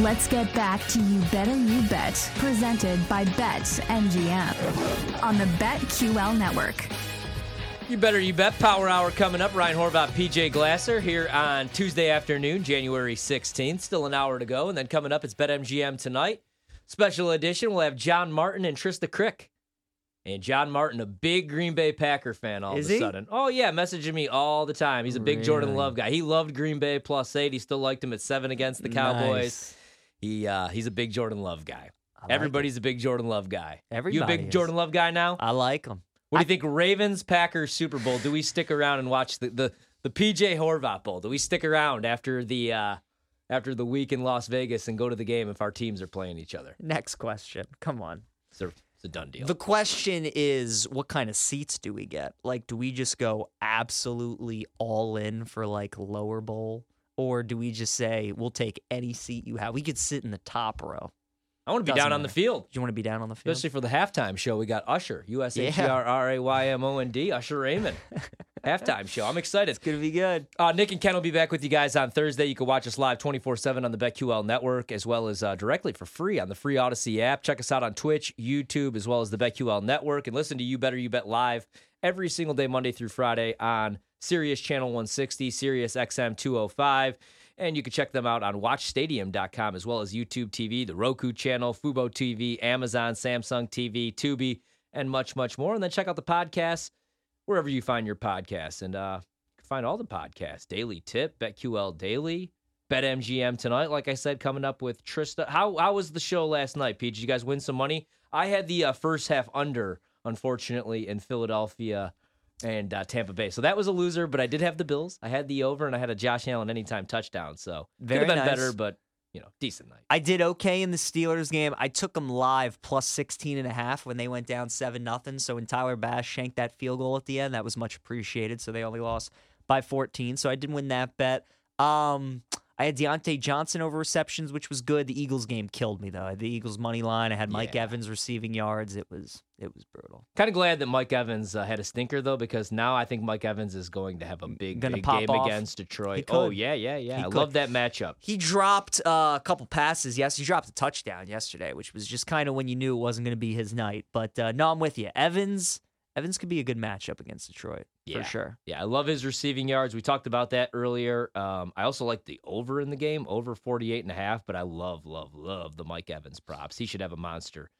Let's get back to You Better You Bet, presented by Bet MGM on the BetQL network. You better you bet. Power Hour coming up. Ryan Horvat, PJ Glasser here on Tuesday afternoon, January 16th. Still an hour to go. And then coming up, it's BetMGM tonight. Special edition. We'll have John Martin and Trista Crick. And John Martin, a big Green Bay Packer fan all Is of a he? sudden. Oh, yeah, messaging me all the time. He's a big Jordan Love guy. He loved Green Bay plus eight. He still liked him at seven against the Cowboys. Nice. He uh, He's a big Jordan Love guy. Like Everybody's a big Jordan Love guy. you a big is. Jordan Love guy now? I like him. What do you think? Ravens Packers Super Bowl. Do we stick around and watch the the, the PJ Horvat Bowl? Do we stick around after the uh, after the week in Las Vegas and go to the game if our teams are playing each other? Next question. Come on. It's a, it's a done deal. The question is, what kind of seats do we get? Like, do we just go absolutely all in for like lower bowl, or do we just say we'll take any seat you have? We could sit in the top row. I want to be Doesn't down on the matter. field, Do you want to be down on the field? especially for the halftime show. We got Usher, U S H E R R A Y M O N D, Usher Raymond. halftime show. I'm excited. it's gonna be good. Uh, Nick and Ken will be back with you guys on Thursday. You can watch us live 24 7 on the BetQL network, as well as uh, directly for free on the free Audacy app. Check us out on Twitch, YouTube, as well as the BetQL network, and listen to You Better You Bet live every single day, Monday through Friday, on Sirius Channel 160, Sirius XM 205. And you can check them out on watchstadium.com as well as YouTube TV, the Roku channel, Fubo TV, Amazon, Samsung TV, Tubi, and much, much more. And then check out the podcasts wherever you find your podcasts. And uh, you can find all the podcasts Daily Tip, BetQL Daily, BetMGM tonight. Like I said, coming up with Trista. How, how was the show last night, Pete? Did you guys win some money? I had the uh, first half under, unfortunately, in Philadelphia and uh, Tampa Bay. So that was a loser, but I did have the Bills. I had the over, and I had a Josh Allen anytime touchdown. So Very could have been nice. better, but, you know, decent night. I did okay in the Steelers game. I took them live plus 16 and a half when they went down 7 nothing. So when Tyler Bass shanked that field goal at the end, that was much appreciated. So they only lost by 14. So I did win that bet. Um, I had Diontae Johnson over receptions, which was good. The Eagles game killed me though. The Eagles money line. I had Mike Yeah. Evans receiving yards. It was it was brutal. Kind of glad that Mike Evans uh, had a stinker though, because now I think Mike Evans is going to have a big, Gonna big pop game off. against Detroit. Oh yeah, yeah, yeah. He I could. love that matchup. He dropped uh, a couple passes. Yes, he dropped a touchdown yesterday, which was just kind of when you knew it wasn't going to be his night. But uh, no, I'm with you. Evans, Evans could be a good matchup against Detroit Yeah. for sure. Yeah, I love his receiving yards. We talked about that earlier. Um, I also like the over in the game, over 48 and a half, but I love, love, love the Mike Evans props. He should have a monster,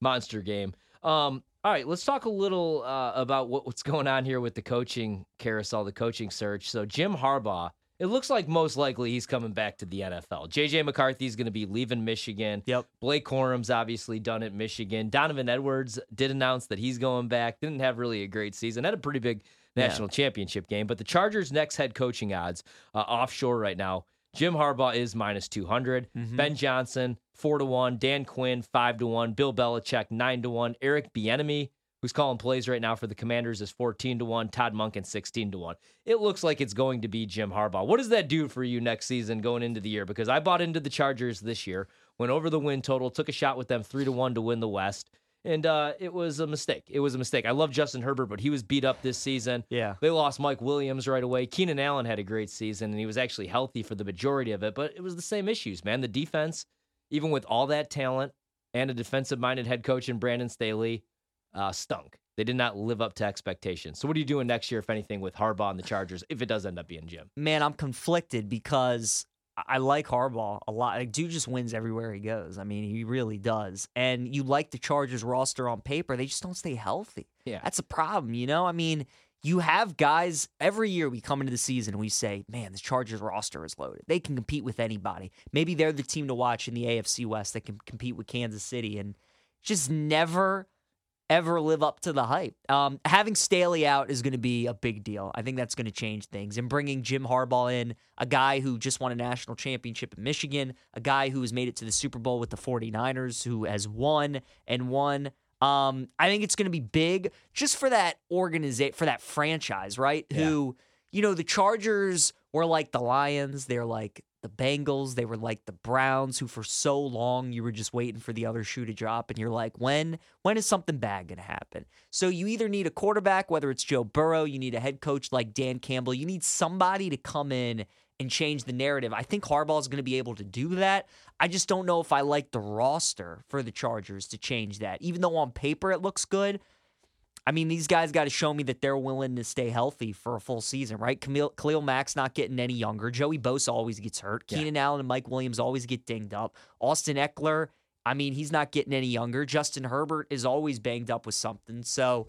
monster game. Um, all right, let's talk a little uh, about what, what's going on here with the coaching carousel, the coaching search. So Jim Harbaugh, it looks like most likely he's coming back to the NFL. JJ McCarthy's going to be leaving Michigan. Yep. Blake Corum's obviously done at Michigan. Donovan Edwards did announce that he's going back. Didn't have really a great season. Had a pretty big Yeah. national championship game. But the Chargers' next head coaching odds uh, offshore right now. Jim Harbaugh is minus 200. Mhm. Ben Johnson, 4 to 1. Dan Quinn, 5 to 1. Bill Belichick, 9 to 1. Eric Bieniemy, who's calling plays right now for the Commanders, is 14 to 1. Todd Monken, 16 to 1. It looks like it's going to be Jim Harbaugh. What does that do for you next season going into the year? Because I bought into the Chargers this year, went over the win total, took a shot with them 3 to 1 to win the West. And uh, it was a mistake. It was a mistake. I love Justin Herbert, but he was beat up this season. Yeah. They lost Mike Williams right away. Keenan Allen had a great season, and he was actually healthy for the majority of it, but it was the same issues, man. The defense, even with all that talent and a defensive minded head coach in Brandon Staley, uh, stunk. They did not live up to expectations. So, what are you doing next year, if anything, with Harbaugh and the Chargers, if it does end up being Jim? Man, I'm conflicted because I like Harbaugh a lot. Like, dude just wins everywhere he goes. I mean, he really does. And you like the Chargers roster on paper, they just don't stay healthy. Yeah. That's a problem, you know? I mean, you have guys every year we come into the season and we say, man, the Chargers roster is loaded. They can compete with anybody. Maybe they're the team to watch in the AFC West that can compete with Kansas City and just never ever live up to the hype. Um, having Staley out is going to be a big deal. I think that's going to change things. And bringing Jim Harbaugh in, a guy who just won a national championship in Michigan, a guy who has made it to the Super Bowl with the 49ers, who has won and won. Um, I think it's going to be big just for that organization, for that franchise, right? Yeah. Who, you know, the Chargers were like the Lions. They're like the Bengals. They were like the Browns, who for so long you were just waiting for the other shoe to drop, and you're like, when when is something bad to happen? So you either need a quarterback, whether it's Joe Burrow, you need a head coach like Dan Campbell, you need somebody to come in and change the narrative. I think Harbaugh is going to be able to do that. I just don't know if I like the roster for the Chargers to change that. Even though on paper it looks good, I mean, these guys got to show me that they're willing to stay healthy for a full season, right? Camille, Khalil Mack's not getting any younger. Joey Bosa always gets hurt. Yeah. Keenan Allen and Mike Williams always get dinged up. Austin Ekeler, I mean, he's not getting any younger. Justin Herbert is always banged up with something. So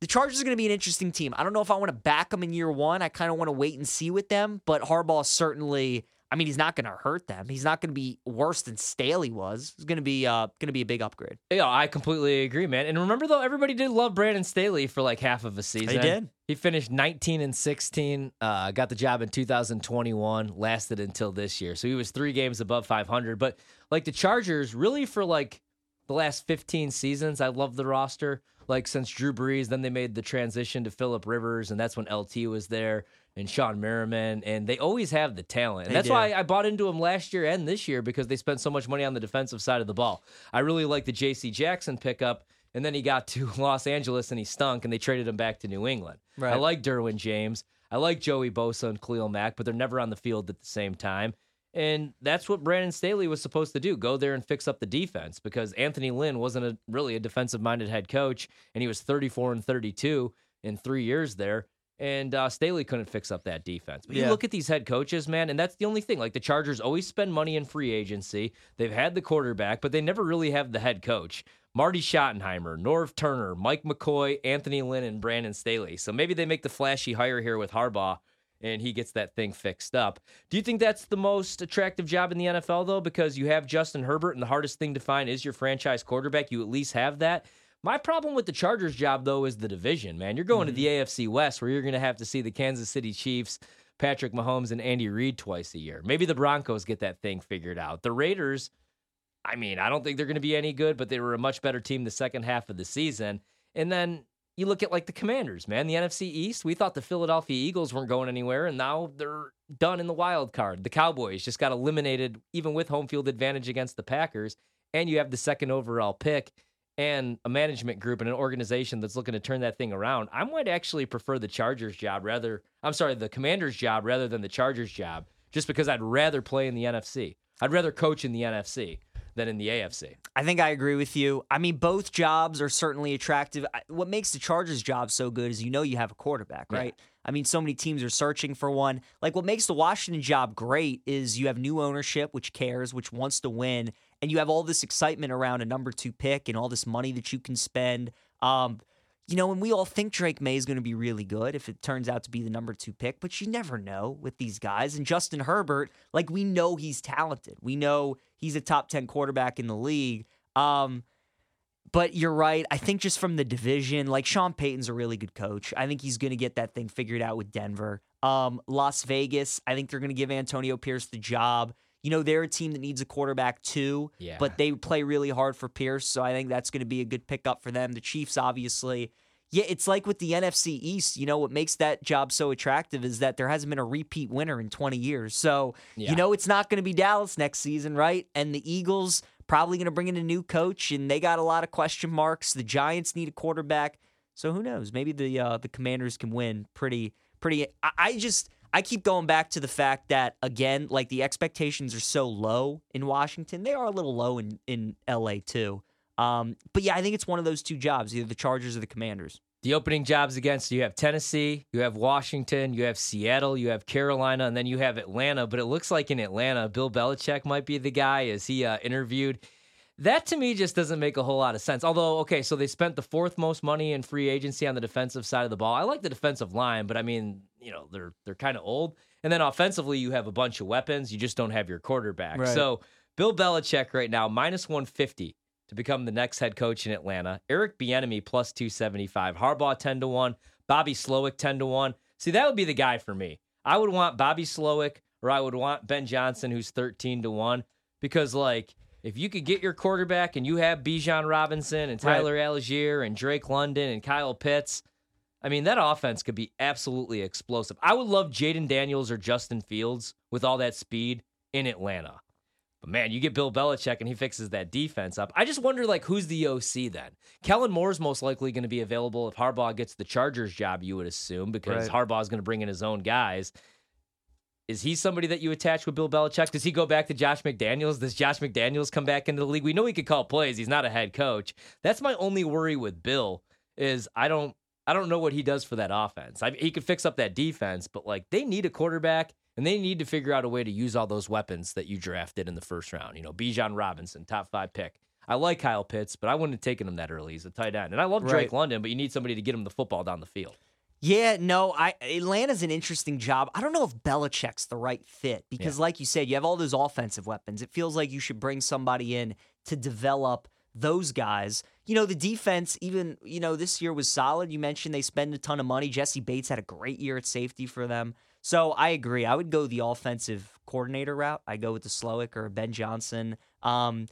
the Chargers are going to be an interesting team. I don't know if I want to back them in year one. I kind of want to wait and see with them, but Harbaugh certainly. I mean, he's not going to hurt them. He's not going to be worse than Staley was. It's going to be uh, going to be a big upgrade. Yeah, I completely agree, man. And remember though, everybody did love Brandon Staley for like half of a season. did. He finished 19 and 16. Uh, got the job in 2021. Lasted until this year, so he was three games above 500. But like the Chargers, really for like the last 15 seasons, I love the roster. Like since Drew Brees, then they made the transition to Philip Rivers, and that's when LT was there and Shawne Merriman, and they always have the talent. And They that's do. why I bought into them last year and this year because they spent so much money on the defensive side of the ball. I really like the J.C. Jackson pickup, and then he got to Los Angeles and he stunk, and they traded him back to New England. Right. I like Derwin James. I like Joey Bosa and Khalil Mack, but they're never on the field at the same time. And that's what Brandon Staley was supposed to do go there and fix up the defense because Anthony Lynn wasn't a, really a defensive minded head coach, and he was 34 and 32 in three years there. And uh, Staley couldn't fix up that defense. But you look at these head coaches, man, and that's the only thing. Like the Chargers always spend money in free agency. They've had the quarterback, but they never really have the head coach. Marty Schottenheimer, Norv Turner, Mike McCoy, Anthony Lynn, and Brandon Staley. So maybe they make the flashy hire here with Harbaugh and he gets that thing fixed up. Do you think that's the most attractive job in the NFL, though? Because you have Justin Herbert, and the hardest thing to find is your franchise quarterback. You at least have that. My problem with the Chargers job, though, is the division, man. You're going to the mm-hmm. AFC West where you're going to have to see the Kansas City Chiefs, Patrick Mahomes, and Andy Reid twice a year. Maybe the Broncos get that thing figured out. The Raiders, I mean, I don't think they're going to be any good, but they were a much better team the second half of the season. And then you look at like the Commanders, man, the NFC East. We thought the Philadelphia Eagles weren't going anywhere, and now they're done in the wild card. The Cowboys just got eliminated, even with home field advantage against the Packers. And you have the second overall pick and a management group and an organization that's looking to turn that thing around. I might actually prefer the Chargers job rather, I'm sorry, the Commanders job rather than the Chargers job, just because I'd rather play in the NFC. I'd rather coach in the NFC than in the AFC. I think I agree with you. I mean, both jobs are certainly attractive. What makes the Chargers job so good is you know you have a quarterback, Yeah. right? I mean, so many teams are searching for one. Like, what makes the Washington job great is you have new ownership, which cares, which wants to win, and you have all this excitement around a number two pick and all this money that you can spend. Um, you know, and we all think Drake Maye is going to be really good if it turns out to be the number two pick, but you never know with these guys. And Justin Herbert, like we know he's talented. We know he's a top 10 quarterback in the league. Um, but you're right. I think just from the division, like Sean Payton's a really good coach. I think he's going to get that thing figured out with Denver. Um, Las Vegas, I think they're going to give Antonio Pierce the job. You know, they're a team that needs a quarterback too, Yeah. but they play really hard for Pierce. So I think that's going to be a good pickup for them. The Chiefs, obviously. Yeah, it's like with the NFC East, you know, what makes that job so attractive is that there hasn't been a repeat winner in 20 years. So, Yeah. you know, it's not going to be Dallas next season, right? And the Eagles probably going to bring in a new coach, and they got a lot of question marks. The Giants need a quarterback, so who knows? Maybe the uh, the Commanders can win pretty pretty. I, I just I keep going back to the fact that again, like the expectations are so low in Washington. They are a little low in in L.A. too. Um, but yeah, I think it's one of those two jobs, either the Chargers or the Commanders. The opening jobs against you have Tennessee, you have Washington, you have Seattle, you have Carolina, and then you have Atlanta. But it looks like in Atlanta, Bill Belichick might be the guy as he uh, interviewed. That to me just doesn't make a whole lot of sense. Although, okay, so they spent the fourth most money in free agency on the defensive side of the ball. I like the defensive line, but I mean, you know, they're they're kind of old. And then offensively, you have a bunch of weapons. You just don't have your quarterback. Right. So Bill Belichick right now minus one fifty to become the next head coach in Atlanta. Eric Bieniemy plus 275. Harbaugh 10 to 1. Bobby Slowik 10 to 1. See, that would be the guy for me. I would want Bobby Slowik or I would want Ben Johnson who's 13 to 1 because like if you could get your quarterback and you have Bijan Robinson and Tyler Allgeier and Drake London and Kyle Pitts, I mean, that offense could be absolutely explosive. I would love Jayden Daniels or Justin Fields with all that speed in Atlanta. But man, you get Bill Belichick and he fixes that defense up. I just wonder, like, who's the OC then? Kellen Moore's most likely going to be available if Harbaugh gets the Chargers job, you would assume, because Right. Harbaugh's going to bring in his own guys. Is he somebody that you attach with Bill Belichick? Does he go back to Josh McDaniels? Does Josh McDaniels come back into the league? We know he could call plays. He's not a head coach. That's my only worry with Bill is I don't I don't know what he does for that offense. I, he could fix up that defense, but like they need a quarterback and they need to figure out a way to use all those weapons that you drafted in the first round. You know, Bijan Robinson, top five pick. I like Kyle Pitts, but I wouldn't have taken him that early. He's a tight end, and I love Drake Right. London, but you need somebody to get him the football down the field. Yeah, no, I Atlanta's an interesting job. I don't know if Belichick's the right fit because, like you said, you have all those offensive weapons. It feels like you should bring somebody in to develop those guys. You know, the defense, even you know, this year was solid. You mentioned they spend a ton of money. Jessie Bates had a great year at safety for them. So I agree. I would go the offensive coordinator route. I go with the Slowik or Ben Johnson. Um,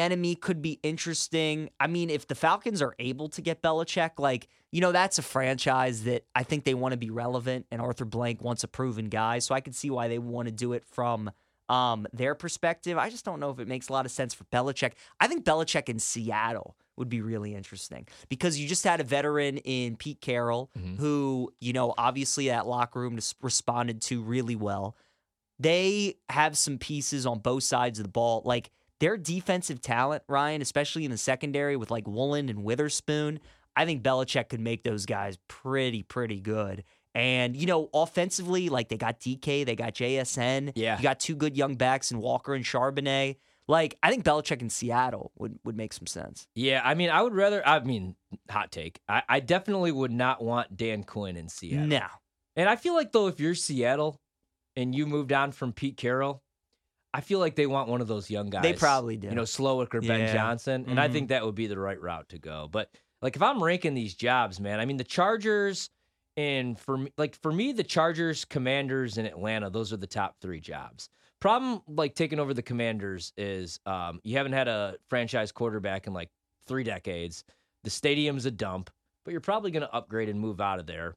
enemy could be interesting. I mean, if the Falcons are able to get Belichick, like, you know, that's a franchise that I think they want to be relevant, and Arthur Blank wants a proven guy. So I could see why they want to do it from um, their perspective. I just don't know if it makes a lot of sense for Belichick. I think Belichick in Seattle would be really interesting because you just had a veteran in Pete Carroll who, you know, obviously that locker room responded to really well they have some pieces on both sides of the ball. Like their defensive talent, Ryan, especially in the secondary with like Woolen and Witherspoon, I think Belichick could make those guys pretty, pretty good. And, you know, offensively, like they got DK, they got JSN. Yeah. You got two good young backs in Walker and Charbonnet. Like, I think Belichick in Seattle would, would make some sense. Yeah, I mean, I would rather. I mean, hot take. I, I definitely would not want Dan Quinn in Seattle. No. And I feel like though, if you're Seattle and you moved on from Pete Carroll, I feel like they want one of those young guys. They probably do. You know, Slowik or Ben Yeah. Johnson, and I Mhm. think that would be the right route to go. But like, if I'm ranking these jobs, man, I mean, the Chargers and for me, like for me, the Chargers, Commanders, and Atlanta, those are the top three jobs. Problem like taking over the Commanders is um, you haven't had a franchise quarterback in like three decades. The stadium's a dump, but you're probably going to upgrade and move out of there.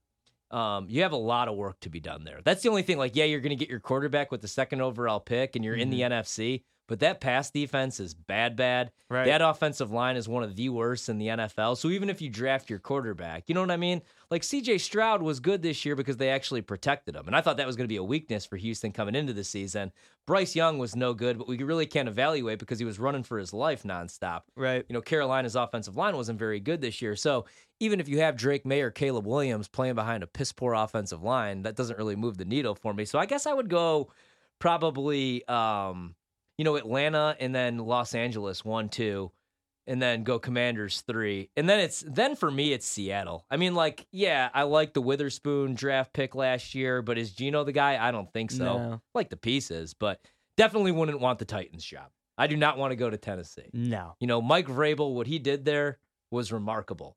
Um, you have a lot of work to be done there. That's the only thing. Like, yeah, you're going to get your quarterback with the second overall pick, and you're in the NFC. But that pass defense is bad, bad. Right. That offensive line is one of the worst in the NFL. So even if you draft your quarterback, you know what I mean? Like CJ Stroud was good this year because they actually protected him. And I thought that was going to be a weakness for Houston coming into the season. Bryce Young was no good, but we really can't evaluate because he was running for his life nonstop. Right. You know, Carolina's offensive line wasn't very good this year. So even if you have Drake Maye or Caleb Williams playing behind a piss poor offensive line, that doesn't really move the needle for me. So I guess I would go probably um, you know, Atlanta and then Los Angeles one, two, and then go Commanders three. And then it's then for me it's Seattle. I mean, like, yeah, I like the Witherspoon draft pick last year, but is Gino the guy? I don't think so. No. Like the pieces, but definitely wouldn't want the Titans job. I do not want to go to Tennessee. No. You know, Mike Vrabel, what he did there was remarkable.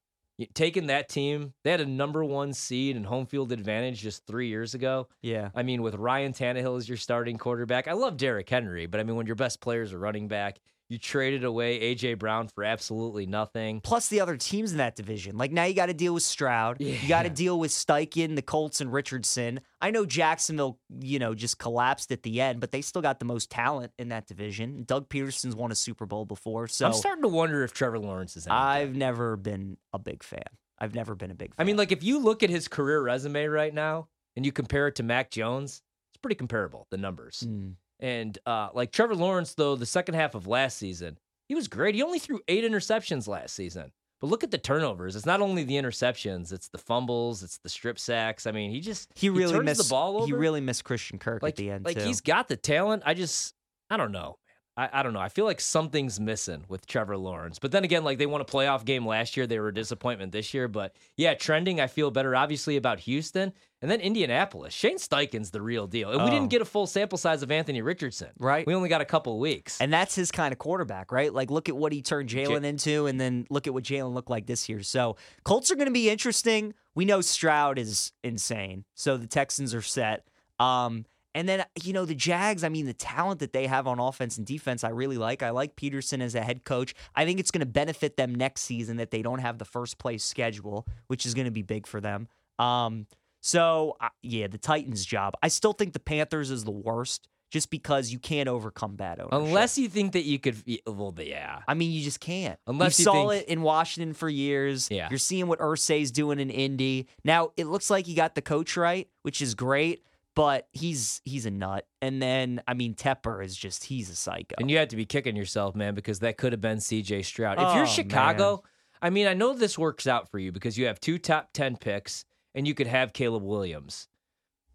Taking that team, they had a number one seed and home field advantage just three years ago. Yeah. I mean, with Ryan Tannehill as your starting quarterback, I love Derrick Henry, but I mean, when your best players are running back, you traded away AJ Brown for absolutely nothing. plus the other teams in that division. Like now you got to deal with Stroud. You got to deal with Steichen, the Colts, and Richardson. I know Jacksonville, you know, just collapsed at the end, but they still got the most talent in that division. Doug Pederson's won a Super Bowl before, so I'm starting to wonder if Trevor Lawrence is. I've never been a big fan. I've never been a big fan. I mean, like if you look at his career resume right now and you compare it to Mac Jones, it's pretty comparable. The numbers. Mm. And uh, like Trevor Lawrence, though, the second half of last season, He was great. He only threw eight interceptions last season. But look at the turnovers. It's not only the interceptions, it's the fumbles, it's the strip sacks. I mean, he just He really turns missed the ball over. He really missed Christian Kirk like at the end like too. he's got the talent. I just I don't know. I, I don't know. I feel like something's missing with Trevor Lawrence. But then again, like they won a playoff game last year. They were a disappointment this year. But yeah, trending, I feel better obviously about Houston. And then Indianapolis. Shane Steichen's the real deal. And we Oh. didn't get a full sample size of Anthony Richardson. Right. We only got a couple of weeks. And that's his kind of quarterback, right? Like, look at what he turned Jalen into, and then look at what Jalen looked like this year. So, Colts are going to be interesting. We know Stroud is insane, so the Texans are set. Um, and then you know the Jags. I mean, the talent that they have on offense and defense, I really like. I like Pederson as a head coach. I think it's going to benefit them next season that they don't have the first place schedule, which is going to be big for them. Um, so uh, yeah, the Titans' job. I still think the Panthers is the worst, just because you can't overcome bad ownership. Unless you think that you could, well, yeah. I mean, you just can't. Unless you you saw think- it in Washington for years. Yeah. You're seeing what Irsay's doing in Indy. Now it looks like he got the coach right, which is great. But he's he's a nut. And then I mean Tepper is just he's a psycho. And you had to be kicking yourself, man, because that could have been CJ Stroud. If Oh, you're Chicago, I mean, I know this works out for you because you have two top 10 picks and you could have Caleb Williams.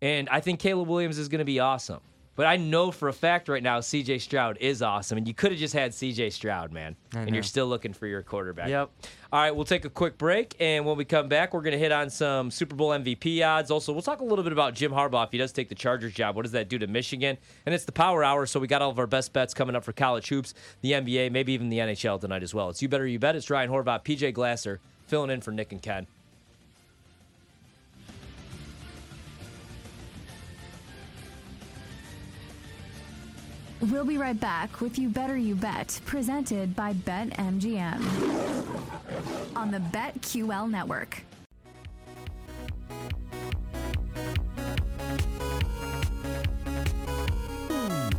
And I think Caleb Williams is going to be awesome. But I know for a fact right now CJ Stroud is awesome. And you could have just had CJ Stroud, man. And you're still looking for your quarterback. Yep. All right, we'll take a quick break. And when we come back, we're going to hit on some Super Bowl MVP odds. Also, we'll talk a little bit about Jim Harbaugh if he does take the Chargers job. What does that do to Michigan? And it's the Power Hour, so we got all of our best bets coming up for college hoops, the NBA, maybe even the NHL tonight as well. It's You Better You Bet. It's Ryan Horvat, PJ Glasser, filling in for Nick and Ken. We'll be right back with You Better You Bet, presented by BetMGM on the BetQL network.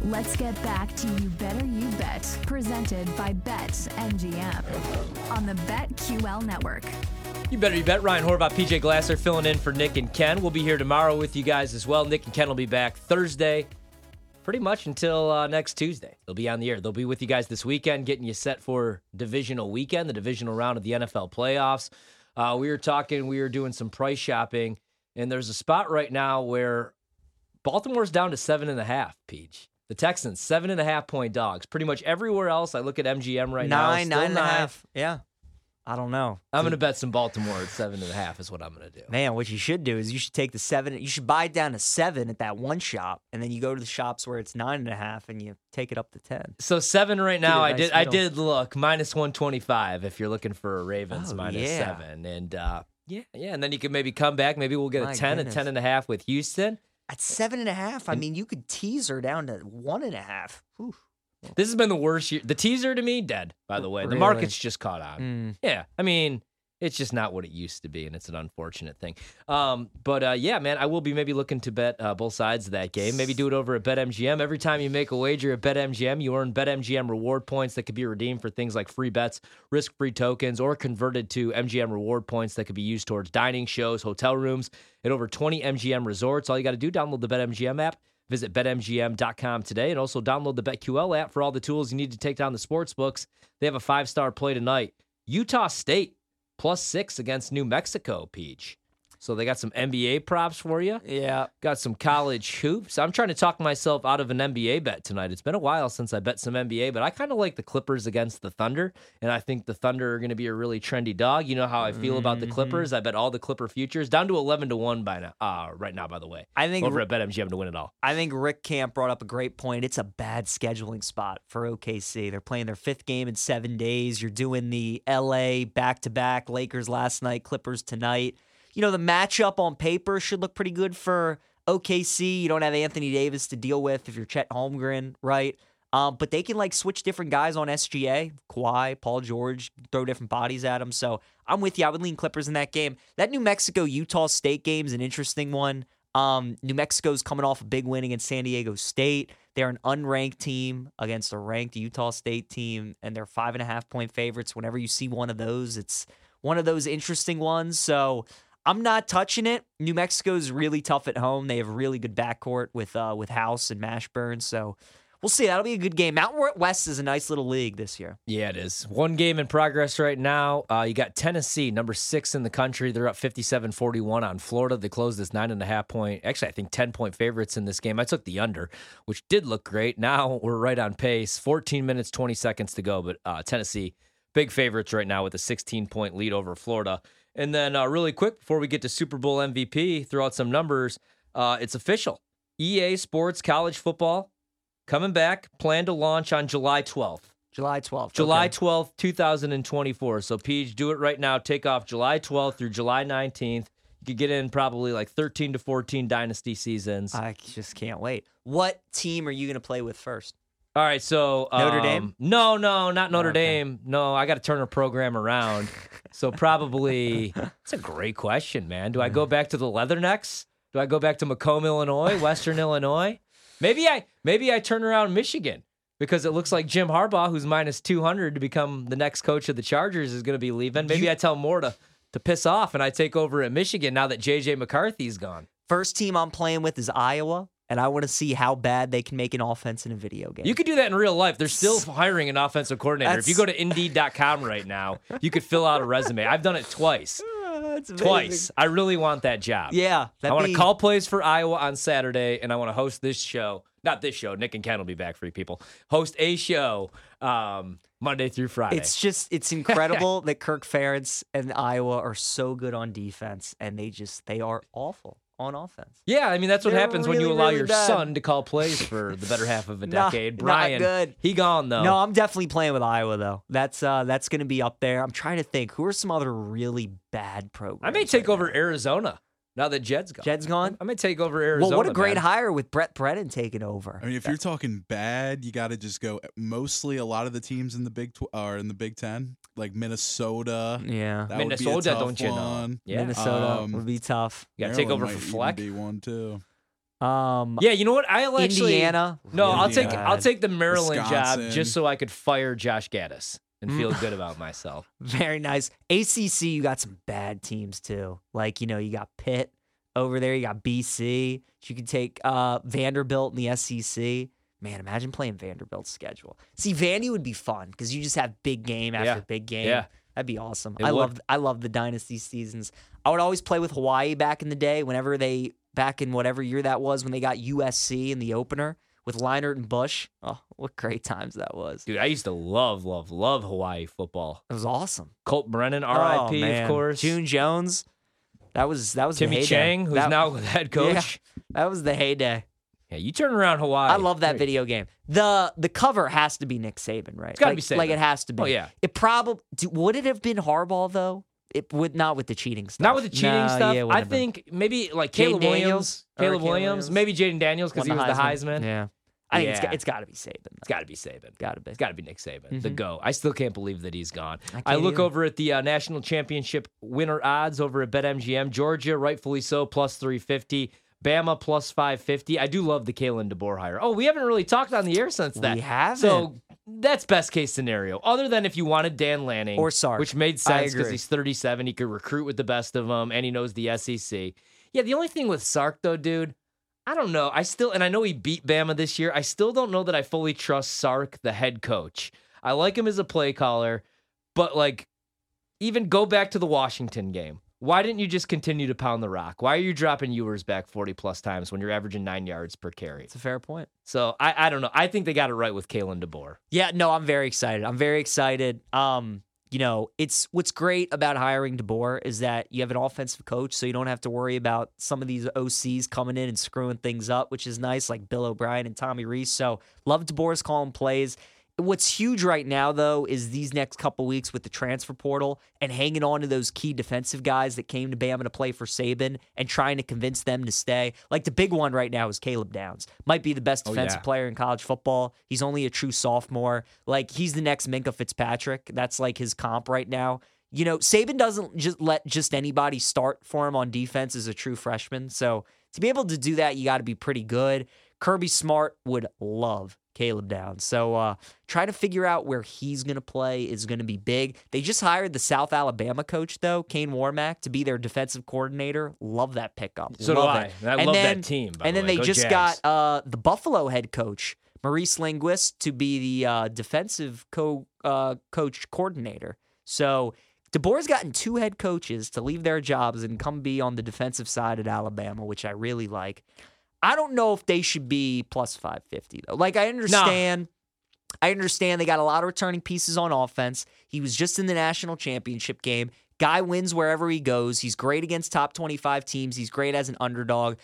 Let's get back to You Better You Bet, presented by BetMGM on the BetQL network. You better you bet. Ryan Horvat, PJ Glasser filling in for Nick and Ken. We'll be here tomorrow with you guys as well. Nick and Ken will be back Thursday, pretty much until uh, next Tuesday. They'll be on the air. They'll be with you guys this weekend, getting you set for divisional weekend, the divisional round of the NFL playoffs. Uh, we were talking, we were doing some price shopping, and there's a spot right now where Baltimore's down to seven and a half, Peach. The Texans, seven and a half point dogs. Pretty much everywhere else, I look at MGM right now. nine, nine and a half. Yeah. I don't know. I'm going to bet some Baltimore at seven and a half is what I'm going to do. Man, what you should do is you should take the seven. You should buy it down to seven at that one shop, and then you go to the shops where it's nine and a half, and you take it up to ten. So seven right now. I nice did. I did look minus one twenty five if you're looking for a Ravens Oh, minus yeah. seven, and uh, yeah, yeah, and then you can maybe come back. Maybe we'll get My a ten, goodness. a ten and a half with Houston. At seven and a half, I mean, you could tease her down to one and a half. Whew. This has been the worst year. The teaser to me dead. By the way, the market's just caught on. Mm. Yeah, I mean. It's just not what it used to be, and it's an unfortunate thing. Um, but uh, yeah, man, I will be maybe looking to bet uh, both sides of that game. Maybe do it over at BetMGM. Every time you make a wager at BetMGM, you earn BetMGM reward points that could be redeemed for things like free bets, risk-free tokens, or converted to MGM reward points that could be used towards dining, shows, hotel rooms at over 20 MGM resorts. All you got to do, download the BetMGM app. Visit betmgm.com today and also download the BetQL app for all the tools you need to take down the sports books. They have a five-star play tonight. Utah State plus six against New Mexico, Peach. So they got some NBA props for you. Yeah. Got some college hoops. I'm trying to talk myself out of an NBA bet tonight. It's been a while since I bet some NBA, but I kind of like the Clippers against the Thunder, and I think the Thunder are going to be a really trendy dog. You know how I feel about the Clippers. I bet all the Clipper futures down to 11 to one by now. Uh, right now, by the way, I think over at BetMGM to win it all. I think Rick Camp brought up a great point. It's a bad scheduling spot for OKC. They're playing their fifth game in seven days. You're doing the LA back to back, Lakers last night, Clippers tonight. You know, the matchup on paper should look pretty good for OKC. You don't have Anthony Davis to deal with if you're Chet Holmgren, right? Um, but they can like switch different guys on SGA, Kawhi, Paul George, throw different bodies at them. So I'm with you. I would lean Clippers in that game. That New Mexico Utah State game is an interesting one. Um, New Mexico's coming off a big win against San Diego State. They're an unranked team against a ranked Utah State team, and they're five and a half point favorites. Whenever you see one of those, it's one of those interesting ones. So I'm not touching it. New Mexico's really tough at home. They have really good backcourt with uh, with House and Mashburn. So we'll we'll see. That'll be a good game. Mountain West is a nice little league this year. Yeah, it is. One game in progress right now. Uh, you got Tennessee, number six in the country. They're up 57 41 on Florida. They closed as nine and a half point, actually, I think 10 point favorites in this game. I took the under, which did look great. Now we're right on pace. 14 minutes, 20 seconds to go. But uh, Tennessee, big favorites right now with a 16 point lead over Florida. And then, uh, really quick, before we get to Super Bowl MVP, throw out some numbers. Uh, it's official. EA Sports College Football coming back, plan to launch on July 12th. July 12th. July okay. 12th, 2024. So, Peach, do it right now. Take off July 12th through July 19th. You could get in probably like 13 to 14 dynasty seasons. I just can't wait. What team are you going to play with first? All right, so Notre um, Dame? No, no, not Notre Okay. Dame. No, I got to turn a program around. so probably it's a great question, man. Do I go back to the Leathernecks? Do I go back to Macomb, Illinois, Western Illinois? Maybe I maybe I turn around Michigan because it looks like Jim Harbaugh, who's minus two hundred to become the next coach of the Chargers, is going to be leaving. Maybe I tell Moore to to piss off and I take over at Michigan now that JJ McCarthy's gone. First team I'm playing with is Iowa, and I want to see how bad they can make an offense in a video game. You could do that in real life. They're still hiring an offensive coordinator. If you go to Indeed.com right now, you could fill out a resume. I've done it twice. That's. Twice. I really want that job. Yeah. I want to be- call plays for Iowa on Saturday, and I want to host this show. Not this show. Nick and Ken will be back for you people. Host a show um, Monday through Friday. It's just it's incredible that Kirk Ferentz and Iowa are so good on defense, and they just they are awful on offense. yeah, I mean that's what They're happens when you allow really your bad. son to call plays for the better half of a decade. not Brian, good. he gone though. No, I'm definitely playing with Iowa though. That's uh that's going to be up there. I'm trying to think who are some other really bad programs. I may take right over now? Arizona now that Jed's gone. Jed's gone. I may take over Arizona. Well, what a great man. hire with Brent Brennan taking over. I mean, if you're talking bad, you got to just go. Mostly, a lot of the teams in the Big Tw- are in the Big Ten, like Minnesota. yeah, That would be a Minnesota, tough don't you know? Yeah. Minnesota Um, would be tough. You got to take over Maryland for might Fleck. even Be one too. Um, Yeah, you know what? I'll actually Indiana. No, I'll take I'll take the Maryland job just so I could fire Josh Gattis and Mm. feel good about myself. Very nice. ACC, you got some bad teams too. Like, you know, you got Pitt over there, you got BC. You can take uh, Vanderbilt in the SEC. Man, imagine playing Vanderbilt's schedule. See, Vandy would be fun because you just have big game after Yeah. big game. Yeah. That'd be awesome. It I love I love the dynasty seasons. I would always play with Hawaii back in the day. Whenever they back in whatever year that was when they got USC in the opener with Leinart and Bush. Oh, what great times that was. Dude, I used to love, love, love Hawaii football. It was awesome. Colt Brennan, Oh, R.I.P. man. of course. June Jones. That was that was the Timmy. Chang, who's That- now head coach. That was the heyday. Yeah, you turn around Hawaii. I love that Great. video game. the The cover has to be Nick Saban, right? It's gotta like, be Saban. Like it has to be. Oh, yeah. It probably would it have been Harbaugh though? It would not with the cheating stuff. Not with the cheating No, stuff. yeah, I have been. think maybe like Caleb Daniels? Williams. Caleb Caleb Williams. Williams? Maybe Jayden Daniels because he Won was the Heisman. Yeah. I think Yeah. got, it's got to be Saban. It's got to be Saban. Got to be. It's got to be Nick Saban, the Mhm. go. I still can't believe that he's gone. I I, look either. over at the uh, national championship winner odds over at BetMGM. Georgia, rightfully so, plus 350. Bama, plus 550. I do love the Kalen DeBoer hire. Oh, we haven't really talked on the air since that. We haven't. So that's best case scenario. Other than if you wanted Dan Lanning Or Sark. which made sense because he's 37. He could recruit with the best of them, and he knows the SEC. Yeah, the only thing with Sark though, dude, I don't know. I still, and I know he beat Bama this year. I still don't know that I fully trust Sark, the head coach. I like him as a play caller, but like, even go back to the Washington game. Why didn't you just continue to pound the rock? Why are you dropping Ewers back 40 plus times when you're averaging nine yards per carry? It's a fair point. So I, I don't know. I think they got it right with Kalen DeBoer. Yeah, no, I'm very excited. I'm very excited. Um, you know, it's what's great about hiring DeBoer is that you have an offensive coach, so you don't have to worry about some of these OCs coming in and screwing things up, which is nice, like Bill O'Brien and Tommy Rees. So love DeBoer's calling plays. What's huge right now, though, is these next couple weeks with the transfer portal and hanging on to those key defensive guys that came to Bama to play for Saban and trying to convince them to stay. Like the big one right now is Caleb Downs. Might be the best Oh, defensive yeah. player in college football. He's only a true sophomore. Like he's the next Minkah Fitzpatrick. That's like his comp right now. You know, Saban doesn't just let just anybody start for him on defense as a true freshman. So to be able to do that, you got to be pretty good. Kirby Smart would love Caleb Downs. So uh, trying to figure out where he's going to play is going to be big. They just hired the South Alabama coach, though, Kane Wommack, to be their defensive coordinator. Love that pickup. So do I. it. I and love that then, team, by and the then they Go just Jags. got uh, the Buffalo head coach, Maurice Linguist to be the uh, defensive co uh, coach coordinator. So DeBoer's gotten two head coaches to leave their jobs and come be on the defensive side at Alabama, which I really like. I don't know if they should be plus 550 though. Like I understand I understand they got a lot of returning pieces on offense. He was just in the national championship game. Guy wins wherever he goes. He's great against top 25 teams. He's great as an underdog.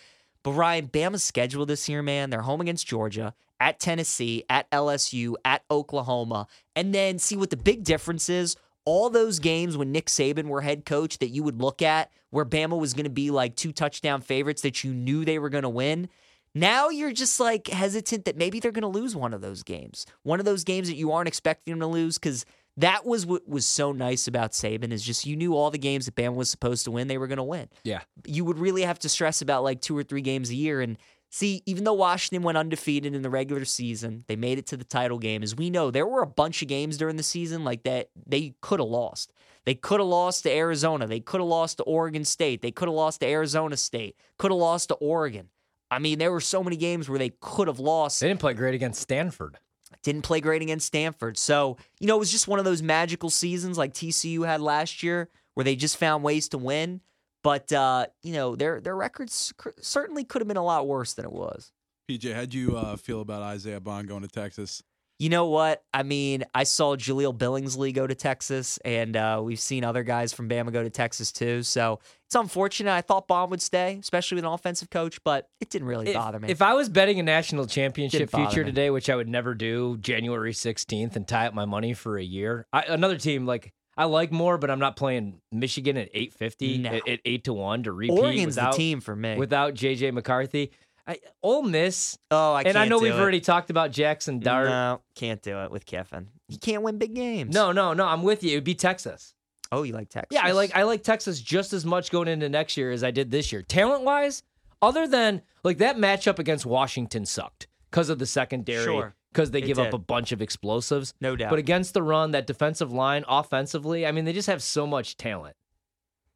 But Ryan, Bama's schedule this year, man, they're home against Georgia, at Tennessee, at LSU, at Oklahoma. And then see what the big difference is. All those games when Nick Saban were head coach that you would look at where Bama was going to be like two touchdown favorites that you knew they were going to win. Now you're just like hesitant that maybe they're going to lose one of those games. One of those games that you aren't expecting them to lose because that was what was so nice about Saban is just you knew all the games that Bama was supposed to win, they were going to win. Yeah. You would really have to stress about like two or three games a year. And see, even though Washington went undefeated in the regular season, they made it to the title game. As we know, there were a bunch of games during the season like that they could have lost. They could have lost to Arizona. They could have lost to Oregon State. They could have lost to Arizona State. Could have lost to Oregon. I mean, there were so many games where they could have lost. They didn't play great against Stanford. Didn't play great against Stanford. So, you know, it was just one of those magical seasons like TCU had last year where they just found ways to win. But, uh, you know, their, their records certainly could have been a lot worse than it was. PJ, how'd you uh, feel about Isaiah Bond going to Texas? You know what? I mean, I saw Jahleel Billingsley go to Texas, and uh, we've seen other guys from Bama go to Texas too. So it's unfortunate. I thought Bond would stay, especially with an offensive coach, but it didn't really if, bother me. If I was betting a national championship future me. today, which I would never do, January 16th, and tie up my money for a year, I, another team like I like more, but I'm not playing Michigan at 850 No. at, at eight to one to repeat. Oregon's without, the team for me. without JJ McCarthy. I, Ole Miss, oh, I and can't And I know we've it. already talked about Jaxson Dart. No, can't do it with Kiffin. He can't win big games. No, no, no. I'm with you. It would be Texas. Oh, you like Texas? Yeah, I like I like Texas just as much going into next year as I did this year. Talent wise, other than like that matchup against Washington sucked because of the secondary, Sure. because they It give up a bunch of explosives. No doubt. But against the run, that defensive line, offensively, I mean, they just have so much talent.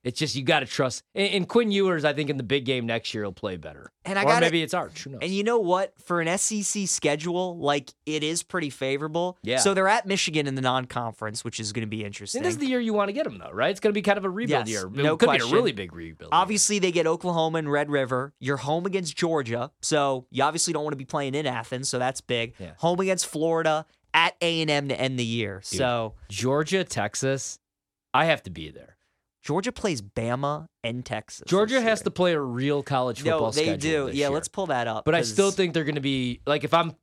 It's just you got to trust. And, and Quinn Ewers, I think in the big game next year, he'll play better. And I gotta- maybe it's Arch. Who knows? And you know what? For an SEC schedule, like it is pretty favorable. Yeah. So they're at Michigan in the non-conference, which is going to be interesting. and this is the year you want to get them, though, right? It's going to be kind of a rebuild Yes, year. It no could question. be a really big rebuild. year. Obviously, they get Oklahoma and Red River. You're home against Georgia, so you obviously don't want to be playing in Athens, so that's big. Yeah. Home against Florida, at A and M to end the year. So Georgia, Texas, I have to be there. Georgia plays Bama and Texas. Georgia has to play a real college football No, they do. Yeah, year. let's pull that up. But I still think they're going to be like if I'm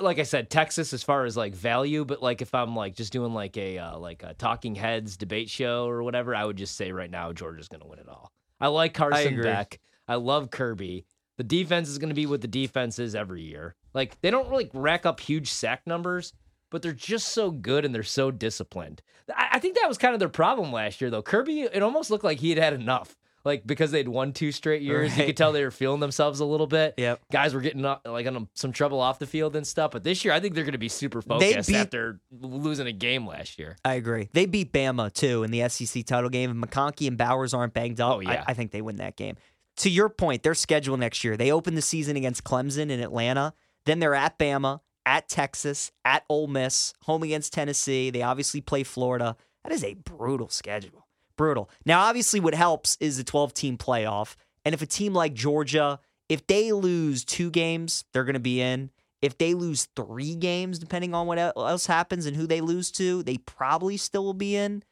like I said Texas as far as like value, but like if I'm like just doing like a uh, like a talking heads debate show or whatever, I would just say right now Georgia's going to win it all. I like Carson agree. Beck. I love Kirby. The defense is going to be what the defense is every year. Like they don't really rack up huge sack numbers, but they're just so good and they're so disciplined. I, I think that was kind of their problem last year, though. Kirby, it almost looked like he had had enough. Like because they'd won two straight years, you could tell they were feeling themselves a little bit. Yep. Guys were getting uh, like on some trouble off the field and stuff. But this year, I think they're going to be super focused beat- after losing a game last year. I agree. They beat Bama too in the SEC title game. If McConkey and Bowers aren't banged up, Oh, yeah. I, I think they win that game. To your point, their schedule next year, they open the season against Clemson in Atlanta. Then they're at Bama, at Texas, at Ole Miss, home against Tennessee. They obviously play Florida. That is a brutal schedule. Brutal. Now, obviously, what helps is the 12 team playoff. And if a team like Georgia, if they lose two games, they're going to be in. If they lose three games, depending on what else happens and who they lose to, they probably still will be in.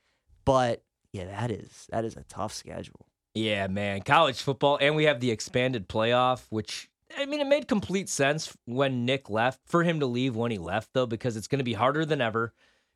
But yeah, that is that is a tough schedule. Yeah, man. College football, and we have the expanded playoff, which I mean, it made complete sense when Nick left for him to leave when he left, though, because it's going to be harder than ever.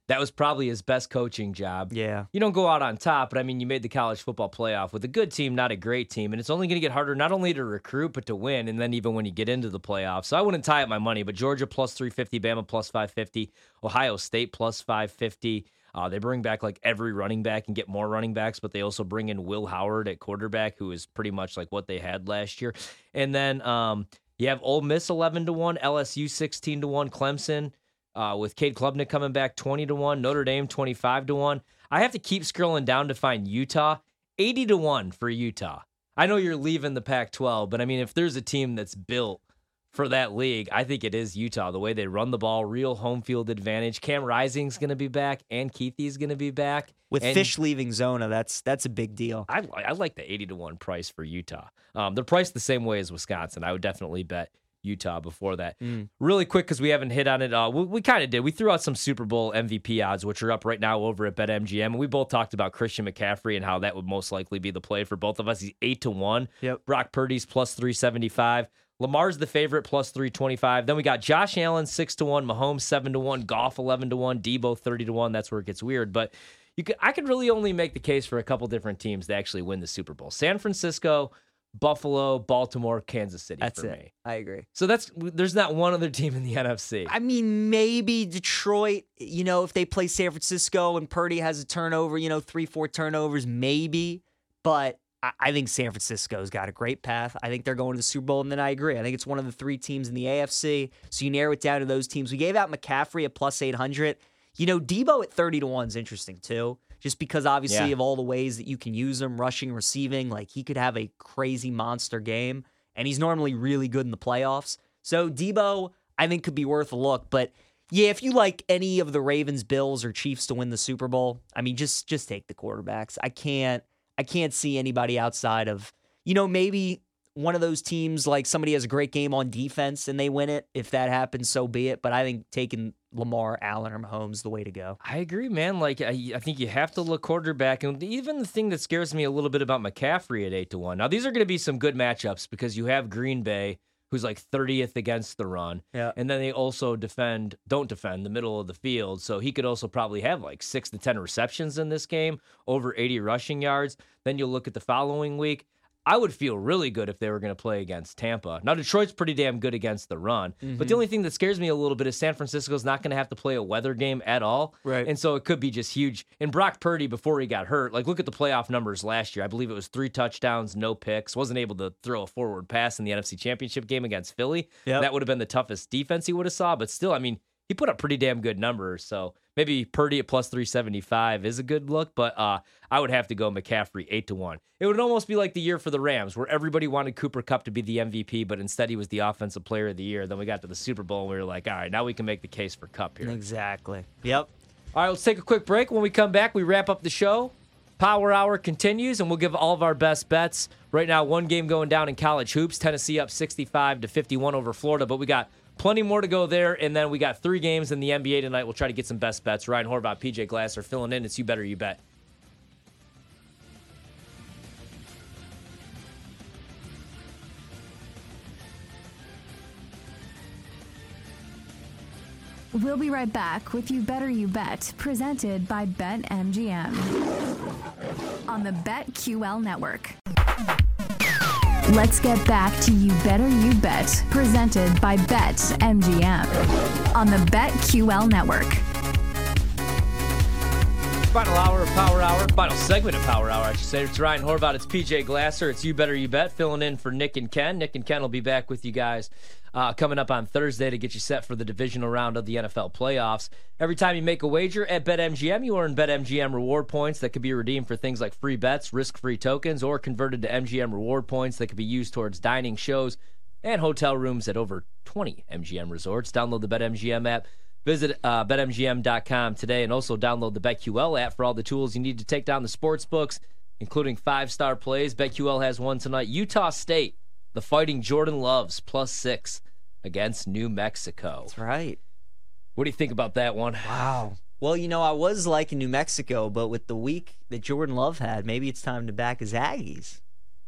That was probably his best coaching job. Yeah. You don't go out on top, but I mean, you made the college football playoff with a good team, not a great team. And it's only going to get harder not only to recruit, but to win. And then even when you get into the playoffs. So I wouldn't tie up my money, but Georgia plus 350, Bama plus 550, Ohio State plus 550. Uh, they bring back like every running back and get more running backs, but they also bring in Will Howard at quarterback, who is pretty much like what they had last year. And then um, you have Ole Miss 11 to 1, LSU 16 to 1, Clemson uh, with Cade Klubnik coming back 20 to 1, Notre Dame 25 to 1. I have to keep scrolling down to find Utah 80 to 1 for Utah. I know you're leaving the Pac 12, but I mean, if there's a team that's built for that league, I think it is Utah. The way they run the ball, real home field advantage. Cam Rising's going to be back, and Keithy's going to be back. With and Fisch leaving Zona, that's that's a big deal. I, I like the 80 to 1 price for Utah. Um, they're priced the same way as Wisconsin. I would definitely bet Utah before that. Mm. Really quick, because we haven't hit on it. Uh, we we kind of did. We threw out some Super Bowl MVP odds, which are up right now over at BetMGM. And we both talked about Christian McCaffrey and how that would most likely be the play for both of us. He's 8 to 1. Yep. Brock Purdy's plus 375. Lamar's the favorite, plus 325. Then we got Josh Allen, 6 to 1. Mahomes, 7 to 1. Goff, 11 to 1. Deebo, 30 to 1. That's where it gets weird. But you could, I could really only make the case for a couple different teams to actually win the Super Bowl San Francisco, Buffalo, Baltimore, Kansas City That's for it. me. I agree. So that's there's not one other team in the NFC. I mean, maybe Detroit, you know, if they play San Francisco and Purdy has a turnover, you know, three, four turnovers, maybe. But I, think San Francisco's got a great path. I think they're going to the Super Bowl. And then I agree. I think it's one of the three teams in the AFC. So you narrow it down to those teams. We gave out McCaffrey at plus 800. You know, Deebo at 30 to 1 is interesting too. Just because obviously Yeah. of all the ways that you can use him, rushing, receiving, like he could have a crazy monster game. And he's normally really good in the playoffs. So Deebo, I think, could be worth a look. But yeah, if you like any of the Ravens, Bills, or Chiefs to win the Super Bowl, I mean, just just take the quarterbacks. I can't I can't see anybody outside of you know maybe one of those teams like somebody has a great game on defense and they win it. If that happens, so be it. But I think taking Lamar, Allen, or Mahomes the way to go. I agree, man. Like I, I think you have to look quarterback, and even the thing that scares me a little bit about McCaffrey at eight to one. Now these are going to be some good matchups because you have Green Bay, who's like thirtieth against the run, Yeah. and then they also defend, don't defend the middle of the field, so he could also probably have like six to ten receptions in this game, over eighty rushing yards. Then you'll look at the following week. I would feel really good if they were going to play against Tampa. Now, Detroit's pretty damn good against the run, but the mm-hmm. only thing that scares me a little bit is San Francisco's not going to have to play a weather game at all. Right. And so it could be just huge. And Brock Purdy, before he got hurt, like look at the playoff numbers last year. I believe it was three touchdowns, no picks, wasn't able to throw a forward pass in the NFC Championship game against Philly. Yep. That would have been the toughest defense he would have saw, but still, I mean, he put up pretty damn good numbers. So maybe Purdy at plus 375 is a good look, but uh, I would have to go McCaffrey 8 to 1. It would almost be like the year for the Rams where everybody wanted Cooper Kupp to be the MVP, but instead he was the offensive player of the year. Then we got to the Super Bowl and we were like, all right, now we can make the case for Kupp here. Exactly. Yep. All right, let's take a quick break. When we come back, we wrap up the show. Power Hour continues, and we'll give all of our best bets. Right now, one game going down in college hoops. Tennessee up 65 to 51 over Florida, but we got plenty more to go there. And then we got three games in the NBA tonight. We'll try to get some best bets. Ryan Horvat, PJ Glasser filling in. It's You Better You Bet. We'll be right back with You Better You Bet, presented by BetMGM on the BetQL network. Let's get back to You Better You Bet, presented by BetMGM on the BetQL network. Final hour of Power Hour, final segment of Power Hour, I should say. It's Ryan Horvat, it's PJ Glasser, it's You Better You Bet, filling in for Nick and Ken. Nick and Ken will be back with you guys uh, coming up on Thursday to get you set for the divisional round of the NFL playoffs. Every time you make a wager at BetMGM, you earn BetMGM reward points that could be redeemed for things like free bets, risk free tokens, or converted to MGM reward points that could be used towards dining shows and hotel rooms at over 20 MGM resorts. Download the BetMGM app. Visit uh, betmgm.com today and also download the BetQL app for all the tools you need to take down the sports books, including five star plays. BetQL has one tonight. Utah State, the fighting Jordan Loves, plus six against New Mexico. That's right. What do you think about that one? Wow. Well, you know, I was liking New Mexico, but with the week that Jordan Love had, maybe it's time to back his Aggies.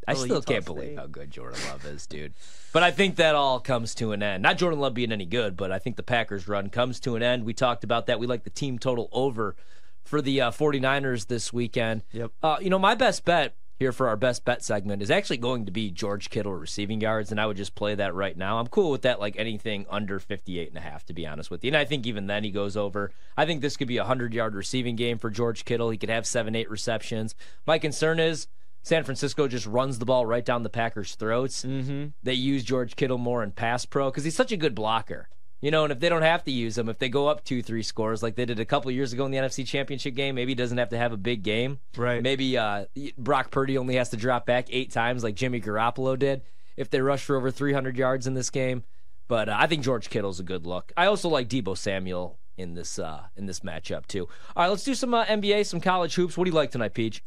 I still Utah can't believe how good Jordan Love is, dude. But I think that all comes to an end. Not Jordan Love being any good, but I think the Packers run comes to an end. We talked about that. We like the team total over for the uh, 49ers this weekend. Yep. Uh, you know, my best bet here for our best bet segment is actually going to be George Kittle receiving yards, and I would just play that right now. I'm cool with that, like anything under 58 and a half, to be honest with you. And I think even then he goes over. I think this could be a 100 yard receiving game for George Kittle. He could have seven, eight receptions. My concern is San Francisco just runs the ball right down the Packers' throats. Mm-hmm. They use George Kittle more in pass pro because he's such a good blocker. You know, and if they don't have to use him, if they go up two, three scores like they did a couple years ago in the NFC Championship game, maybe he doesn't have to have a big game. Right. Maybe uh, Brock Purdy only has to drop back eight times like Jimmy Garoppolo did. If they rush for over 300 yards in this game, But uh, I think George Kittle's a good look. I also like Deebo Samuel in this uh, in this matchup too. All right, let's do some uh, NBA, some college hoops. What do you like tonight, Peach?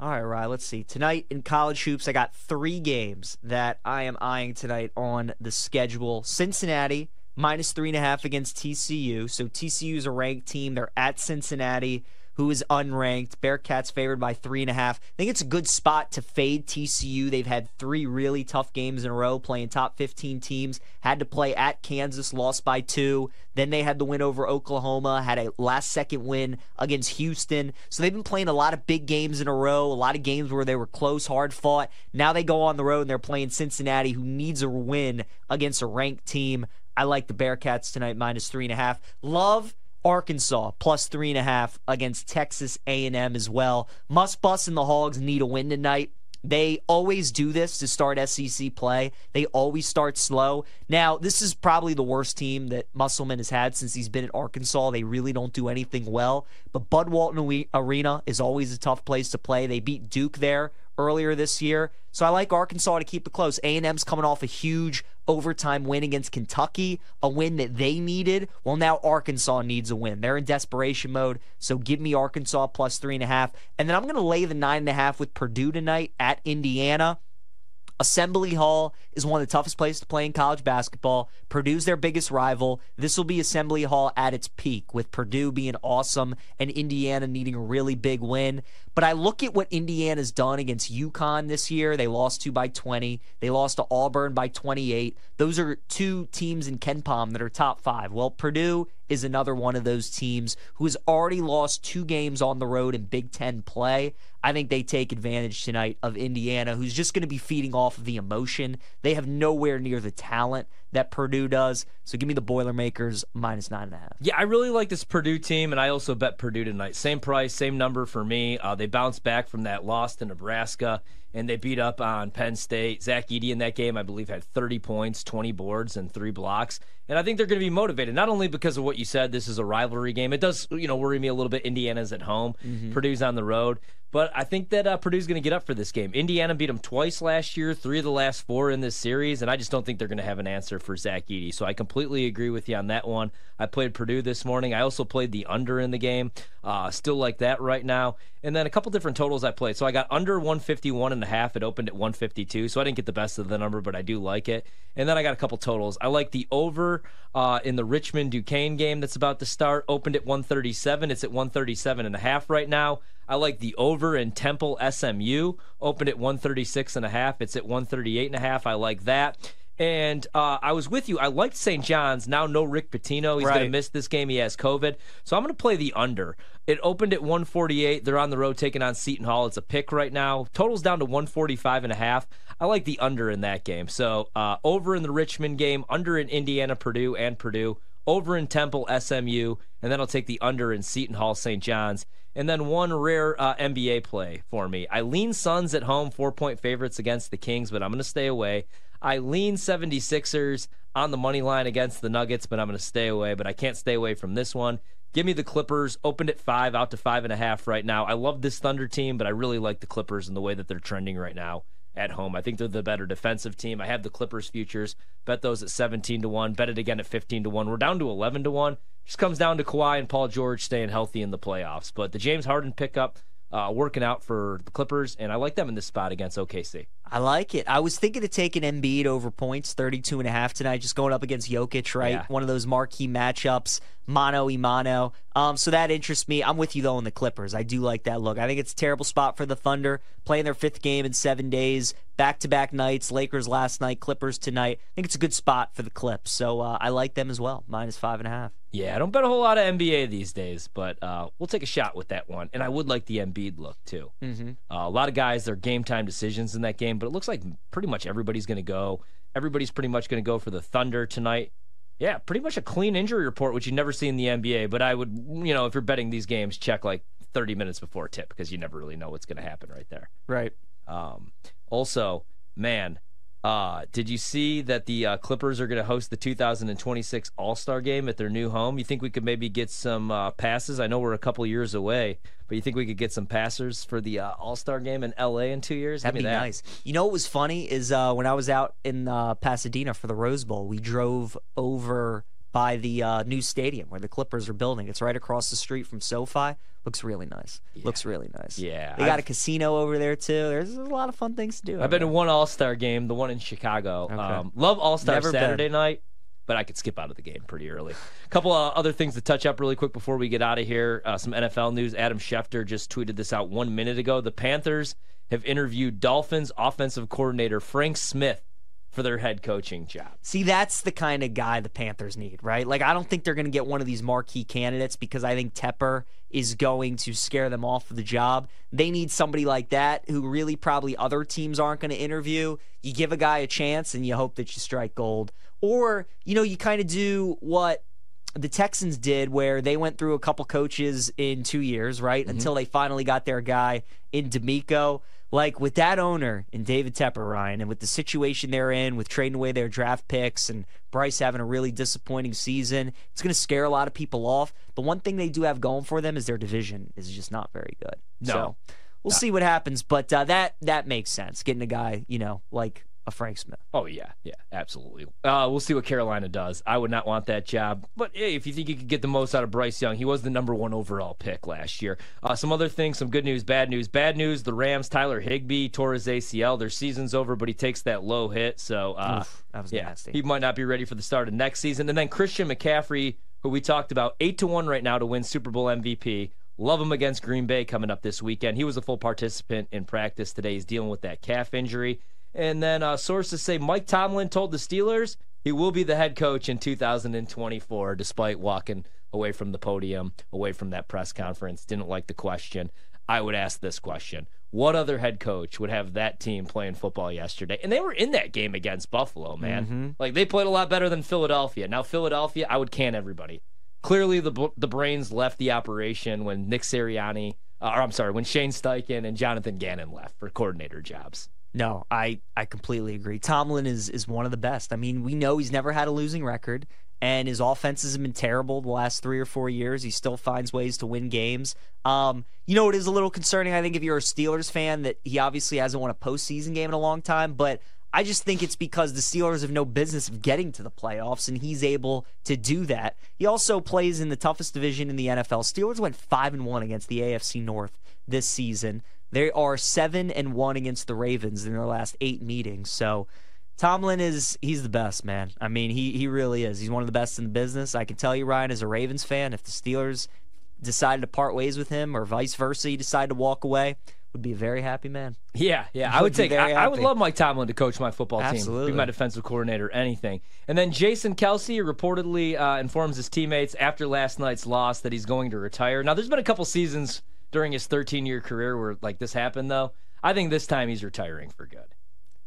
All right, Ryan, let's see. Tonight in college hoops, I got three games that I am eyeing tonight on the schedule. Cincinnati, minus three and a half against TCU. So TCU is a ranked team. They're at Cincinnati who is unranked. Bearcats favored by three and a half. I think it's a good spot to fade TCU. They've had three really tough games in a row playing top 15 teams. Had to play at Kansas, lost by two. Then they had the win over Oklahoma, had a last second win against Houston. So they've been playing a lot of big games in a row, a lot of games where they were close, hard fought. Now they go on the road and they're playing Cincinnati, who needs a win against a ranked team. I like the Bearcats tonight, minus three and a half. Love Arkansas plus three and a half against Texas A&M as well. Muss Bus and the Hogs need a win tonight. They always do this to start SEC play. They always start slow. Now, this is probably the worst team that Musselman has had since he's been at Arkansas. They really don't do anything well. But Bud Walton Arena is always a tough place to play. They beat Duke there earlier this year. So I like Arkansas to keep it close. A&M's coming off a huge overtime win against Kentucky, a win that they needed. Well, now Arkansas needs a win. They're in desperation mode. So give me Arkansas plus three and a half. And then I'm going to lay the nine and a half with Purdue tonight at Indiana. Assembly Hall is one of the toughest places to play in college basketball. Purdue's their biggest rival. This will be Assembly Hall at its peak, with Purdue being awesome and Indiana needing a really big win. But I look at what Indiana's done against UConn this year. They lost two by 20. They lost to Auburn by 28. Those are two teams in KenPom that are top five. Well, Purdue is another one of those teams who has already lost two games on the road in Big Ten play. I think they take advantage tonight of Indiana, who's just going to be feeding off of the emotion. They have nowhere near the talent that Purdue does. So give me the Boilermakers minus nine and a half. Yeah, I really like this Purdue team, and I also bet Purdue tonight. Same price, same number for me. Uh, they bounced back from that loss to Nebraska, and they beat up on Penn State. Zach Edey in that game, I believe, had 30 points, 20 boards, and three blocks. And I think they're going to be motivated, not only because of what you said, this is a rivalry game. It does, you know, worry me a little bit. Indiana's at home, mm-hmm. Purdue's on the road. But I think that uh, Purdue's going to get up for this game. Indiana beat them twice last year, three of the last four in this series, and I just don't think they're going to have an answer for Zach Edey. So I completely agree with you on that one. I played Purdue this morning. I also played the under in the game. Uh, still like that right now. And then a couple different totals I played. So I got under 151 and a half. It opened at 152. So I didn't get the best of the number, but I do like it. And then I got a couple totals. I like the over uh, in the Richmond Duquesne game that's about to start. Opened at 137. It's at 137 and a half right now. I like the over in Temple SMU. Opened at 136 and a half. It's at 138 and a half. I like that. And uh, I was with you. I liked St. John's. Now no Rick Pitino. He's right. going to miss this game. He has COVID. So I'm going to play the under. It opened at 148. They're on the road taking on Seton Hall. It's a pick right now. Total's down to 145 and a half. I like the under in that game. So uh, over in the Richmond game, under in Indiana, Purdue, and Purdue. Over in Temple, SMU. And then I'll take the under in Seton Hall, St. John's. And then one rare uh, NBA play for me. I lean Suns at home, four point favorites against the Kings, but I'm going to stay away. I lean 76ers on the money line against the Nuggets, but I'm going to stay away. But I can't stay away from this one. Give me the Clippers. Opened at five, out to five and a half right now. I love this Thunder team, but I really like the Clippers and the way that they're trending right now at home. I think they're the better defensive team. I have the Clippers futures. Bet those at 17 to 1. Bet it again at 15 to 1. We're down to 11 to 1. Just comes down to Kawhi and Paul George staying healthy in the playoffs. But the James Harden pickup uh, working out for the Clippers, and I like them in this spot against OKC. I like it. I was thinking of taking Embiid over points, 32 and a half tonight, just going up against Jokic, right? Yeah. One of those marquee matchups, mano y mano. Um, so that interests me. I'm with you, though, on the Clippers. I do like that look. I think it's a terrible spot for the Thunder, playing their fifth game in seven days, back to back nights, Lakers last night, Clippers tonight. I think it's a good spot for the Clips. So uh, I like them as well, minus five and a half. Yeah, I don't bet a whole lot of NBA these days, but uh, we'll take a shot with that one. And I would like the Embiid look, too. Mm-hmm. Uh, a lot of guys, their game time decisions in that game but it looks like pretty much everybody's going to go. Everybody's pretty much going to go for the Thunder tonight. Yeah, pretty much a clean injury report, which you never see in the NBA. But I would, you know, if you're betting these games, check like 30 minutes before tip because you never really know what's going to happen right there. Right. Um, also, man, Uh, did you see that the uh, Clippers are going to host the 2026 All Star Game at their new home? You think we could maybe get some uh, passes? I know we're a couple years away, but you think we could get some passers for the uh, All Star Game in LA in two years? That'd be that. nice. You know what was funny is uh, when I was out in uh, Pasadena for the Rose Bowl, we drove over by the uh, new stadium where the Clippers are building. It's right across the street from SoFi. Looks really nice. Looks really nice. Yeah, They got I've- a casino over there too. There's a lot of fun things to do. I've been to one All Star game, the one in Chicago. Okay. Um, love All Star Never been. Saturday night, but I could skip out of the game pretty early. A couple of other things to touch up really quick before we get out of here. Uh, some NFL news. Adam Schefter just tweeted this out one minute ago. The Panthers have interviewed Dolphins offensive coordinator Frank Smith for their head coaching job. See, that's the kind of guy the Panthers need, right? Like, I don't think they're going to get one of these marquee candidates because I think Tepper is going to scare them off of the job. They need somebody like that who really probably other teams aren't going to interview. You give a guy a chance and you hope that you strike gold. Or, you know, you kind of do what the Texans did where they went through a couple coaches in two years, right? Mm-hmm. Until they finally got their guy in DeMeco. Like with that owner and David Tepper, Ryan, and with the situation they're in, with trading away their draft picks and Bryce having a really disappointing season, it's going to scare a lot of people off. The one thing they do have going for them is their division is just not very good. No. So we'll see what happens, but uh, that that makes sense. Getting a guy, you know, like Frank Smith. Oh yeah, yeah, absolutely. Uh, we'll see what Carolina does. I would not want that job, but hey, if you think you could get the most out of Bryce Young, he was the number one overall pick last year. Uh, some other things, some good news, bad news. Bad news: the Rams, Tyler Higbee tore his ACL. Their season's over, but he takes that low hit, so uh, Oof, that was yeah, nasty. he might not be ready for the start of next season. And then Christian McCaffrey, who we talked about, eight to one right now to win Super Bowl MVP. Love him against Green Bay coming up this weekend. He was a full participant in practice today. He's dealing with that calf injury. And then uh, sources say Mike Tomlin told the Steelers he will be the head coach in 2024, despite walking away from the podium, away from that press conference. Didn't like the question. I would ask this question What other head coach would have that team playing football yesterday? And they were in that game against Buffalo, man. Like they played a lot better than Philadelphia. Now, Philadelphia, I would can everybody. Clearly, the the brains left the operation when Nick Sirianni, uh, or I'm sorry, when Shane Steichen and Jonathan Gannon left for coordinator jobs. No, I, I completely agree. Tomlin is is one of the best. I mean, we know he's never had a losing record, and his offenses have been terrible the last three or four years. He still finds ways to win games. Um, you know, it is a little concerning. I think if you're a Steelers fan, that he obviously hasn't won a postseason game in a long time, but. I just think it's because the Steelers have no business of getting to the playoffs, and he's able to do that. He also plays in the toughest division in the NFL. Steelers went five and one against the AFC North this season. They are seven and one against the Ravens in their last eight meetings. So Tomlin is he's the best, man. I mean, he he really is. He's one of the best in the business. I can tell you, Ryan, as a Ravens fan, if the Steelers decided to part ways with him or vice versa, he decided to walk away, would be a very happy man. Yeah, yeah. Would I would be take. I, I would love Mike Tomlin to coach my football team, be my defensive coordinator, anything. And then Jason Kelce reportedly uh, informs his teammates after last night's loss that he's going to retire. Now, there's been a couple seasons during his 13 year career where like this happened, though. I think this time he's retiring for good.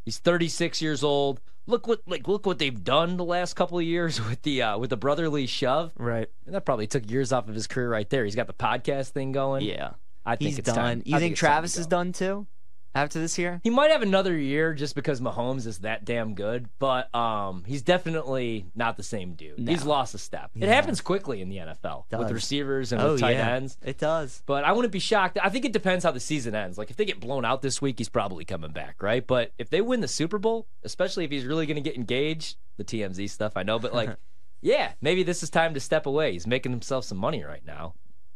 He's 36 years old. Look what like look what they've done the last couple of years with the uh, with the brotherly shove. Right. And that probably took years off of his career right there. He's got the podcast thing going. Yeah. I think He's it's done. time. You I think it's Travis is done too? After this year? He might have another year just because Mahomes is that damn good, but um, he's definitely not the same dude. He's lost a step. It happens quickly in the NFL with receivers and oh with tight yeah. ends. It does. But I wouldn't be shocked. I think it depends how the season ends. Like if they get blown out this week, he's probably coming back, right? But if they win the Super Bowl, especially if he's really going to get engaged, the TMZ stuff I know, but like, yeah, maybe this is time to step away. He's making himself some money right now,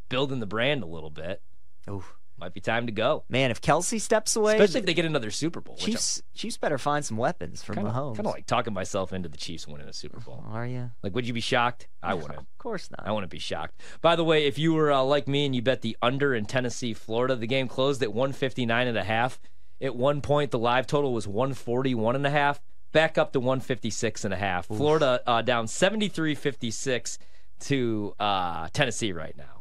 building the brand a little bit. Oof. Might be time to go, Man, if Kelce steps away, especially if they get another Super Bowl. which Chiefs Chiefs better find some weapons for Kind of, Mahomes. kind of like talking myself into the Chiefs winning a Super Bowl. Are you? Like, would you be shocked? I wouldn't. Of course not. I wouldn't be shocked. By the way, if you were uh, like me and you bet the under in Tennessee, Florida, the game closed at 159 and a half. At one point, the live total was 141 and a half, back up to 156 and a half. Florida uh, down 73-56 to uh, Tennessee right now.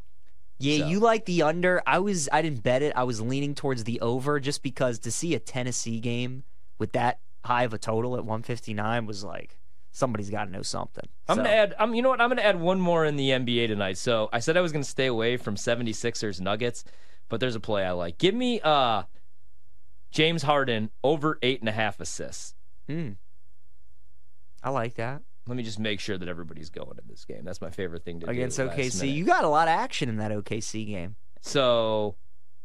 Yeah, So- you like the under. I was I didn't bet it. I was leaning towards the over just because to see a Tennessee game with that high of a total at 159 was like somebody's got to know something. I'm So, gonna add. I'm. You know what? I'm gonna add one more in the NBA tonight. So I said I was gonna stay away from 76ers Nuggets, but there's a play I like. Give me uh James Harden over eight and a half assists. Hmm. I like that. Let me just make sure that everybody's going in this game. That's my favorite thing to Against do. against OKC. minute. You got a lot of action in that OKC game. So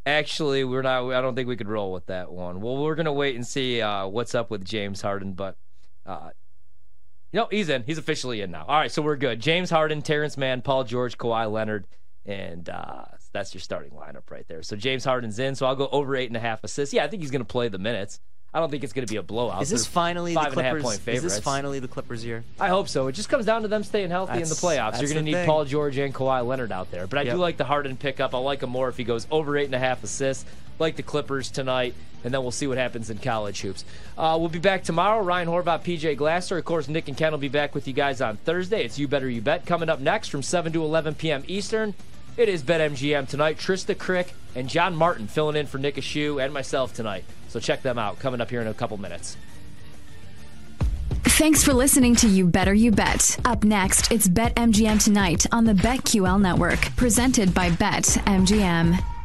actually, we're not. I don't think we could roll with that one. Well, we're gonna wait and see uh, what's up with James Harden, but. Uh, no, he's in. He's officially in now. All right, so we're good. James Harden, Terrence Mann, Paul George, Kawhi Leonard, and uh, that's your starting lineup right there. So James Harden's in. So I'll go over eight and a half assists. Yeah, I think he's going to play the minutes. I don't think it's going to be a blowout. Is this They're finally five the and a half Clippers? is this finally the Clippers year? I hope so. It just comes down to them staying healthy in the playoffs. You're going to need thing. Paul George and Kawhi Leonard out there. But I Yep. do like the Harden pickup. I like him more if he goes over eight and a half assists, like the Clippers tonight, and then we'll see what happens in college hoops. Uh, we'll be back tomorrow. Ryan Horvat, PJ Glasser. Of course, Nick and Ken will be back with you guys on Thursday. It's You Better You Bet coming up next from 7 to 11 p.m. Eastern. It is BetMGM tonight. Trysta Krick and John Martin filling in for Nick Ashew and myself tonight. So check them out coming up here in a couple minutes. Thanks for listening to You Better You Bet. Up next, it's Bet MGM tonight on the BetQL network, presented by Bet MGM.